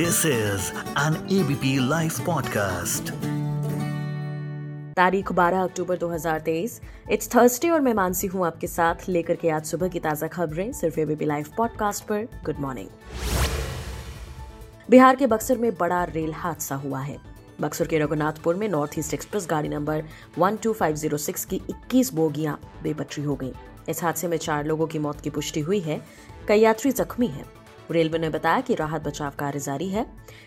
This is an ABP live podcast तारीख 12 अक्टूबर 2023 it's Thursday और मैं मानसी हूँ आपके साथ लेकर के आज सुबह की ताज़ा खबरें सिर्फ़ एबीपी लाइव पॉडकास्ट पर। गुड मॉर्निंग बिहार के बक्सर में बड़ा रेल हादसा हुआ है। बक्सर के रघुनाथपुर में नॉर्थ ईस्ट एक्सप्रेस गाड़ी नंबर 12506 की 21 बोगियाँ बेपटरी हो गईं। इस हादसे में चार लोगों की मौत की पुष्टि हुई है। कई यात्री जख्मी हैं। रेलवे ने बताया कि राहत बचाव कार्य जारी है।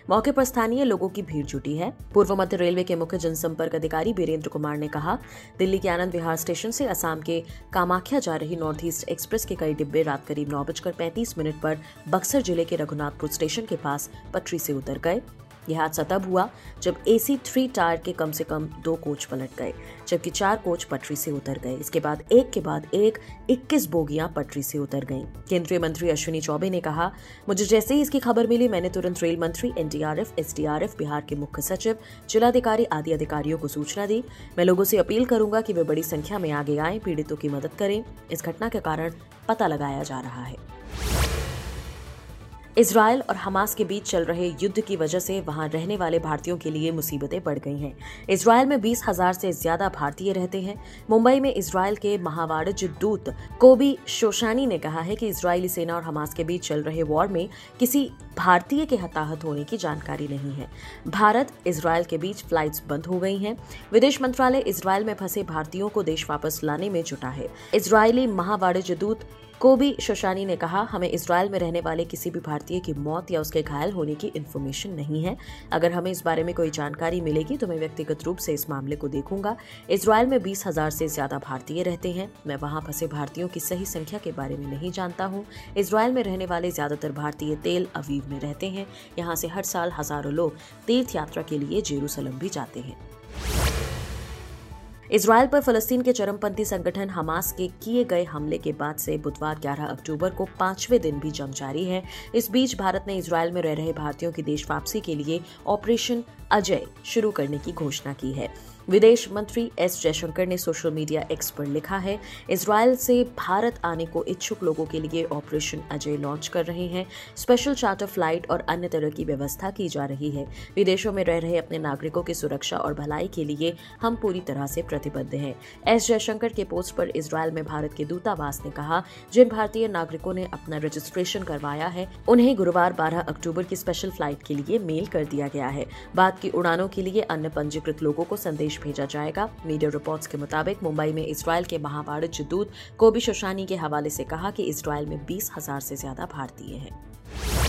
मौके पर स्थानीय लोगों की भीड़ जुटी है। पूर्व मध्य रेलवे के मुख्य जनसंपर्क अधिकारी बीरेंद्र कुमार ने कहा, दिल्ली के आनंद विहार स्टेशन से असम के कामाख्या जा रही नॉर्थ ईस्ट एक्सप्रेस के कई डिब्बे रात करीब नौ बजकर पैंतीस मिनट पर बक्सर ज़िले के रघुनाथपुर स्टेशन के पास पटरी से उतर गए। यह हादसा तब हुआ जब एसी थ्री टायर के कम से कम दो कोच पलट गए, जबकि चार कोच पटरी से उतर गए। इसके बाद, एक के बाद एक 21 बोगियाँ पटरी से उतर गईं। केंद्रीय मंत्री अश्विनी चौबे ने कहा, मुझे जैसे ही इसकी खबर मिली, मैंने तुरंत रेल मंत्री एनडीआरएफ एसडीआरएफ बिहार के मुख्य सचिव, जिलाधिकारी आदि अधिकारियों को सूचना दी। मैं लोगों से अपील करूँगा कि वे बड़ी संख्या में आगे आए, पीड़ितों की मदद करें। इस घटना के कारण पता लगाया जा रहा है। इसराइल और हमास के बीच चल रहे युद्ध की वजह से वहाँ रहने वाले भारतीयों के लिए मुसीबतें बढ़ गई हैं। इसराइल में बीस हज़ार से ज़्यादा भारतीय रहते हैं। मुंबई में इसराइल के महावाणिज्य दूत कोबी शोशानी ने कहा है कि इसराइली सेना और हमास के बीच चल रहे वॉर में किसी भारतीय के हताहत होने की जानकारी नहीं है। भारत, इसराइल के बीच फ्लाइट्स बंद हो गई हैं। विदेश मंत्रालय इसराइल में फंसे भारतीयों को देश वापस लाने में जुटा है। इसराइली महावाणिज्य दूत कोबी शोशानी ने कहा, हमें इसराइल में रहने वाले किसी भी भारतीय की मौत या उसके घायल होने की इन्फॉर्मेशन नहीं है। अगर हमें इस बारे में कोई जानकारी मिलेगी तो मैं व्यक्तिगत रूप से इस मामले को देखूँगा। इसराइल में बीस हज़ार से ज़्यादा भारतीय रहते हैं। मैं वहाँ फंसे भारतीयों की सही संख्या के बारे में नहीं जानता हूँ। इसराइल में रहने वाले ज़्यादातर भारतीय तेल अवीव में रहते हैं। यहाँ से हर साल हज़ारों लोग तीर्थ यात्रा के लिए जेरूसलम भी जाते हैं। इसराइल पर फलस्तीन के चरमपंथी संगठन हमास के किए गए हमले के बाद से बुधवार 11 अक्टूबर को पाँचवें दिन भी जंग जारी है। इस बीच भारत ने इसराइल में रह रहे भारतीयों की देश वापसी के लिए ऑपरेशन अजय शुरू करने की घोषणा की है। विदेश मंत्री एस जयशंकर ने सोशल मीडिया एक्स पर लिखा है इसराइल से भारत आने को इच्छुक लोगों के लिए ऑपरेशन अजय लॉन्च कर रहे हैं। स्पेशल चार्टर फ़्लाइट और अन्य तरह की व्यवस्था की जा रही है। विदेशों में रह रहे अपने नागरिकों की सुरक्षा और भलाई के लिए हम पूरी तरह से प्रतिबद्ध हैं। एस जयशंकर के पोस्ट पर इसराइल में भारत के दूतावास ने कहा, जिन भारतीय नागरिकों ने अपना रजिस्ट्रेशन करवाया है, उन्हें गुरुवार बारह अक्टूबर की स्पेशल फ़्लाइट के लिए मेल कर दिया गया है। बाद की उड़ानों के लिए अन्य पंजीकृत लोगों को संदेश संदेश भेजा जाएगा। मीडिया रिपोर्ट्स के मुताबिक, मुंबई में इसराइल के महावाणिज्य दूत कोबी शोशानी के हवाले से कहा कि इसराइल में बीस हज़ार से ज़्यादा भारतीय हैं।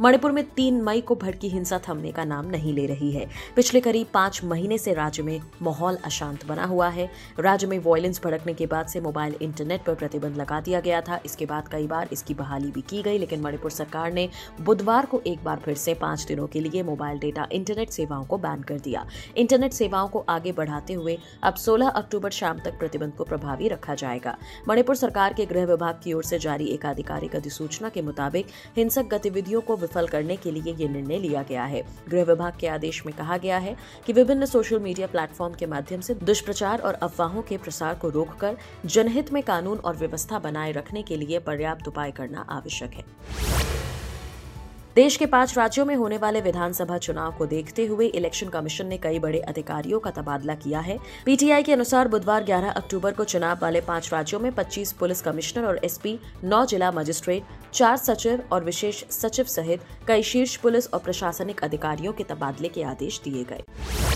मणिपुर में तीन मई को भड़की हिंसा थमने का नाम नहीं ले रही है। पिछले करीब पाँच महीने से राज्य में माहौल अशांत बना हुआ है। राज्य में वॉयलेंस भड़कने के बाद से मोबाइल इंटरनेट पर प्रतिबंध लगा दिया गया था। इसके बाद कई बार इसकी बहाली भी की गई, लेकिन मणिपुर सरकार ने बुधवार को एक बार फिर से पाँच दिनों के लिए मोबाइल डेटा इंटरनेट सेवाओं को बैन कर दिया। इंटरनेट सेवाओं को आगे बढ़ाते हुए अब सोलह अक्टूबर शाम तक प्रतिबंध को प्रभावी रखा जाएगा। मणिपुर सरकार के गृह विभाग की ओर से जारी एक आधिकारिक अधिसूचना के मुताबिक हिंसक गतिविधियों को विफल करने के लिए ये निर्णय लिया गया है। गृह विभाग के आदेश में कहा गया है कि विभिन्न सोशल मीडिया प्लेटफॉर्म के माध्यम से दुष्प्रचार और अफवाहों के प्रसार को रोककर जनहित में कानून और व्यवस्था बनाए रखने के लिए पर्याप्त उपाय करना आवश्यक है। देश के पाँच राज्यों में होने वाले विधानसभा चुनाव को देखते हुए इलेक्शन कमीशन ने कई बड़े अधिकारियों का तबादला किया है। पीटीआई के अनुसार बुधवार 11 अक्टूबर को चुनाव वाले पाँच राज्यों में 25 पुलिस कमिश्नर और एसपी, नौ जिला मजिस्ट्रेट, चार सचिव और विशेष सचिव सहित कई शीर्ष पुलिस और प्रशासनिक अधिकारियों के तबादले के आदेश दिए गए।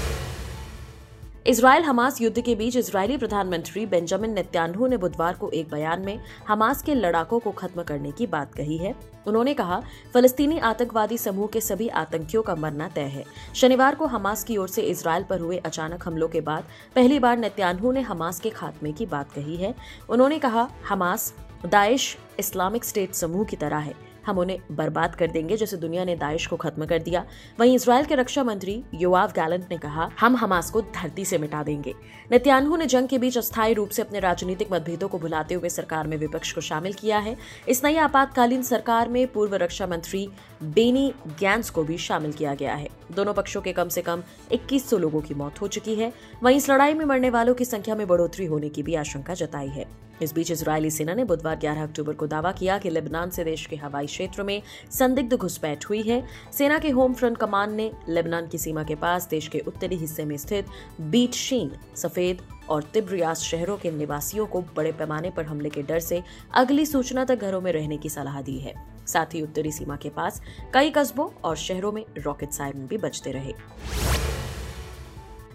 इसराइल हमास युद्ध के बीच इजरायली प्रधानमंत्री बेंजामिन नेत्यानहू ने बुधवार को एक बयान में हमास के लड़ाकों को खत्म करने की बात कही है। उन्होंने कहा, फलस्तीनी आतंकवादी समूह के सभी आतंकियों का मरना तय है। शनिवार को हमास की ओर से इसराइल पर हुए अचानक हमलों के बाद पहली बार नेत्यानहू ने हमास के खात्मे की बात कही है। उन्होंने कहा, हमास दाइश इस्लामिक स्टेट समूह की तरह है। हम उन्हें बर्बाद कर देंगे, जैसे दुनिया ने दाइश को खत्म कर दिया। वहीं इसराइल के रक्षा मंत्री योआव गैलेंट ने कहा, हम हमास को धरती से मिटा देंगे। नेत्यानहू ने जंग के बीच अस्थायी रूप से अपने राजनीतिक मतभेदों को भुलाते हुए सरकार में विपक्ष को शामिल किया है। इस नई आपातकालीन सरकार में पूर्व रक्षा मंत्री बेनी गैंस को भी शामिल किया गया है। दोनों पक्षों के कम से कम 2100 लोगों की मौत हो चुकी है। वहीं इस लड़ाई में मरने वालों की संख्या में बढ़ोतरी होने की भी आशंका जताई है। इस बीच इसराइली सेना ने बुधवार 11 अक्टूबर को दावा किया कि लेबनान से देश के हवाई क्षेत्र में संदिग्ध घुसपैठ हुई है। सेना के होम फ्रंट कमान ने लेबनान की सीमा के पास देश के उत्तरी हिस्से में स्थित बीट शीन, सफ़ेद और तिब्रियास शहरों के निवासियों को बड़े पैमाने पर हमले के डर से अगली सूचना तक घरों में रहने की सलाह दी है। साथ ही उत्तरी सीमा के पास कई कस्बों और शहरों में रॉकेट सायरन भी बजते रहे।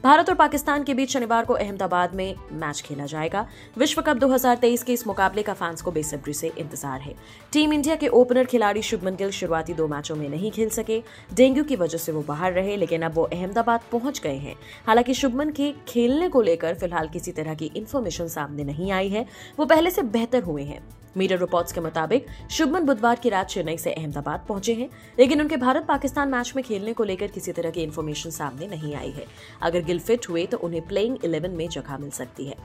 भारत और पाकिस्तान के बीच शनिवार को अहमदाबाद में मैच खेला जाएगा। विश्व कप 2023 के इस मुकाबले का फैंस को बेसब्री से इंतज़ार है। टीम इंडिया के ओपनर खिलाड़ी शुभमन गिल शुरुआती दो मैचों में नहीं खेल सके। डेंगू की वजह से वो बाहर रहे, लेकिन अब वो अहमदाबाद पहुँच गए हैं। हालाँकि शुभमन के खेलने को लेकर फ़िलहाल किसी तरह की इन्फॉर्मेशन सामने नहीं आई है। वो पहले से बेहतर हुए हैं। मीडिया रिपोर्ट्स के मुताबिक, शुभमन बुधवार की रात चेन्नई से अहमदाबाद पहुँचे हैं, लेकिन उनके भारत पाकिस्तान मैच में खेलने को लेकर किसी तरह की इन्फॉर्मेशन सामने नहीं आई है। अगर गिल फिट हुए तो उन्हें प्लेइंग इलेवन में जगह मिल सकती है।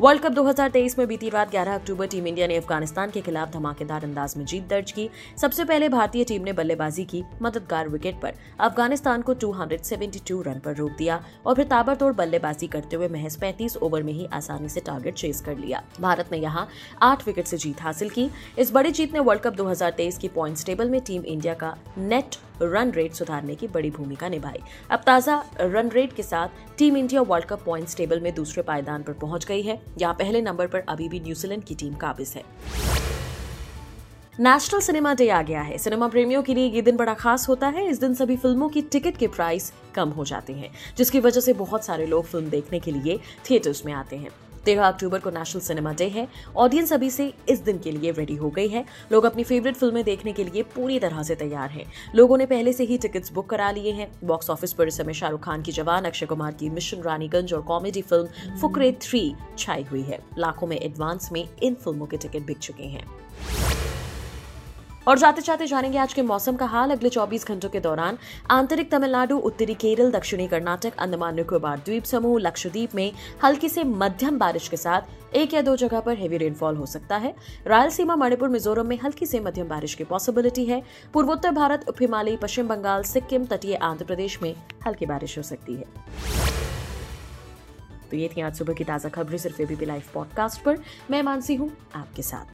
वर्ल्ड कप 2023 में बीती रात 11 अक्टूबर टीम इंडिया ने अफ़गानिस्तान के खिलाफ धमाकेदार अंदाज में जीत दर्ज की। सबसे पहले भारतीय टीम ने बल्लेबाजी की मददगार विकेट पर। अफ़गानिस्तान को 272 रन पर रोक दिया और फिर ताबड़तोड़ बल्लेबाजी करते हुए महज 35 ओवर में ही आसानी से टारगेट चेस कर लिया। भारत ने यहाँ आठ विकेट से जीत हासिल की। इस बड़ी जीत ने वर्ल्ड कप 2023 की पॉइंट्स टेबल में टीम इंडिया का नेट रन रेट सुधारने की बड़ी भूमिका निभाई। अब ताज़ा रन रेट के साथ team India world cup points table में दूसरे पायदान पर पहुँच गई है। यहाँ पहले नंबर पर अभी भी न्यूजीलैंड की टीम काबिज है। नेशनल सिनेमा डे आ गया है। सिनेमा प्रेमियों के लिए ये दिन बड़ा खास होता है। इस दिन सभी फ़िल्मों की टिकट के प्राइस कम हो जाते हैं, जिसकी वजह से बहुत सारे लोग फ़िल्म देखने के लिए थिएटर्स में आते हैं। तेरह अक्टूबर को नेशनल सिनेमा डे है। ऑडियंस अभी से इस दिन के लिए रेडी हो गई है। लोग अपनी फेवरेट फ़िल्में देखने के लिए पूरी तरह से तैयार हैं। लोगों ने पहले से ही टिकट्स बुक करा लिए हैं। बॉक्स ऑफ़िस पर इस समय शाहरुख खान की जवान, अक्षय कुमार की मिशन रानीगंज और कॉमेडी फ़िल्म फुकरे थ्री छाई हुई है। लाखों में एडवांस में इन फ़िल्मों के टिकट बिक चुके हैं। और जाते जाते जानेंगे आज के मौसम का हाल अगले 24 घंटों के दौरान। आंतरिक तमिलनाडु, उत्तरी केरल, दक्षिणी कर्नाटक, अंडमान निकोबार द्वीप समूह, लक्षद्वीप में हल्की से मध्यम बारिश के साथ एक या दो जगह पर हेवी रेनफॉल हो सकता है। रायलसीमा, मणिपुर, मिजोरम में हल्की से मध्यम बारिश की पॉसिबिलिटी है। पूर्वोत्तर भारत उप हिमालय पश्चिम बंगाल, सिक्किम तटीय आंध्र प्रदेश में हल्की बारिश हो सकती है। तो ये थी आज सुबह की ताज़ा खबरें, सिर्फ़ एबीपी लाइव पॉडकास्ट पर। मैं मानसी हूँ, आपके साथ।